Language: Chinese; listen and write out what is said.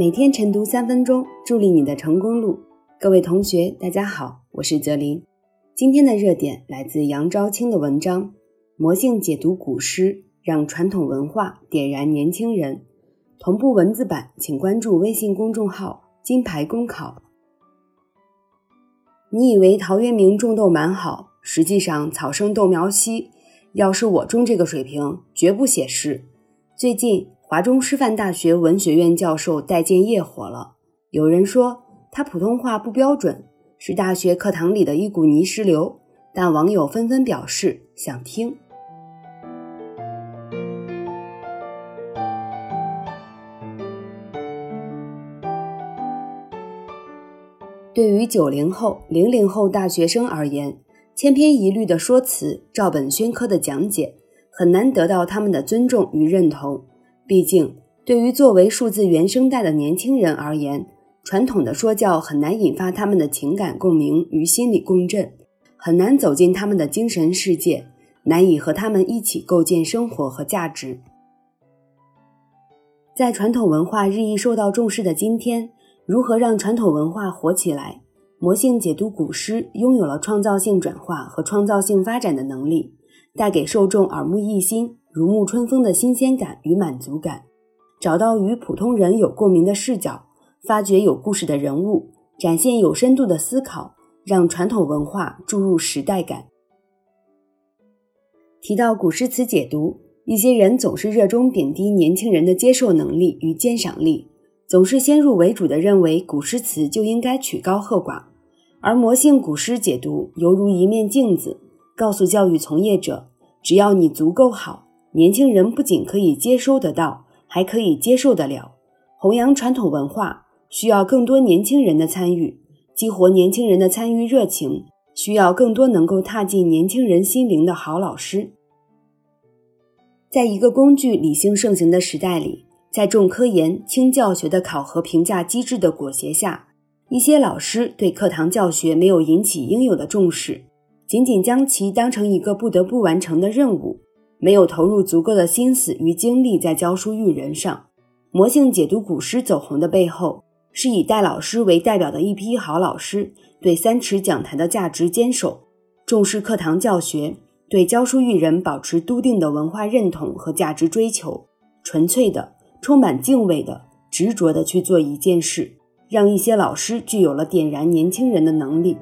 每天晨读三分钟，助力你的成功路。各位同学，大家好，我是泽林。今天的热点来自杨昭清的文章《魔性解读古诗，让传统文化点燃年轻人》。同步文字版，请关注微信公众号“金牌公考”。你以为陶渊明种豆蛮好，实际上草生豆苗稀。要是我种这个水平，绝不写诗。最近。华中师范大学文学院教授戴建业火了。有人说他普通话不标准，是大学课堂里的一股泥石流，但网友纷纷表示想听。对于九零后、零零后大学生而言，千篇一律的说辞、照本宣科的讲解，很难得到他们的尊重与认同。毕竟，对于作为数字原生代的年轻人而言，传统的说教很难引发他们的情感共鸣与心理共振，很难走进他们的精神世界，难以和他们一起构建生活和价值。在传统文化日益受到重视的今天，如何让传统文化活起来？魔性解读古诗拥有了创造性转化和创造性发展的能力，带给受众耳目一新。如沐春风的新鲜感与满足感，找到与普通人有共鸣的视角，发掘有故事的人物，展现有深度的思考，让传统文化注入时代感。提到古诗词解读，一些人总是热衷贬低年轻人的接受能力与鉴赏力，总是先入为主的认为古诗词就应该曲高和寡，而魔性古诗解读犹如一面镜子，告诉教育从业者，只要你足够好。年轻人不仅可以接收得到，还可以接受得了。弘扬传统文化需要更多年轻人的参与，激活年轻人的参与热情，需要更多能够踏进年轻人心灵的好老师。在一个工具理性盛行的时代里，在重科研轻教学的考核评价机制的裹挟下，一些老师对课堂教学没有引起应有的重视，仅仅将其当成一个不得不完成的任务。没有投入足够的心思与精力在教书育人上。魔性解读古诗走红的背后，是以戴老师为代表的一批好老师对三尺讲台的价值坚守，重视课堂教学，对教书育人保持笃定的文化认同和价值追求，纯粹的、充满敬畏的、执着的去做一件事，让一些老师具有了点燃年轻人的能力。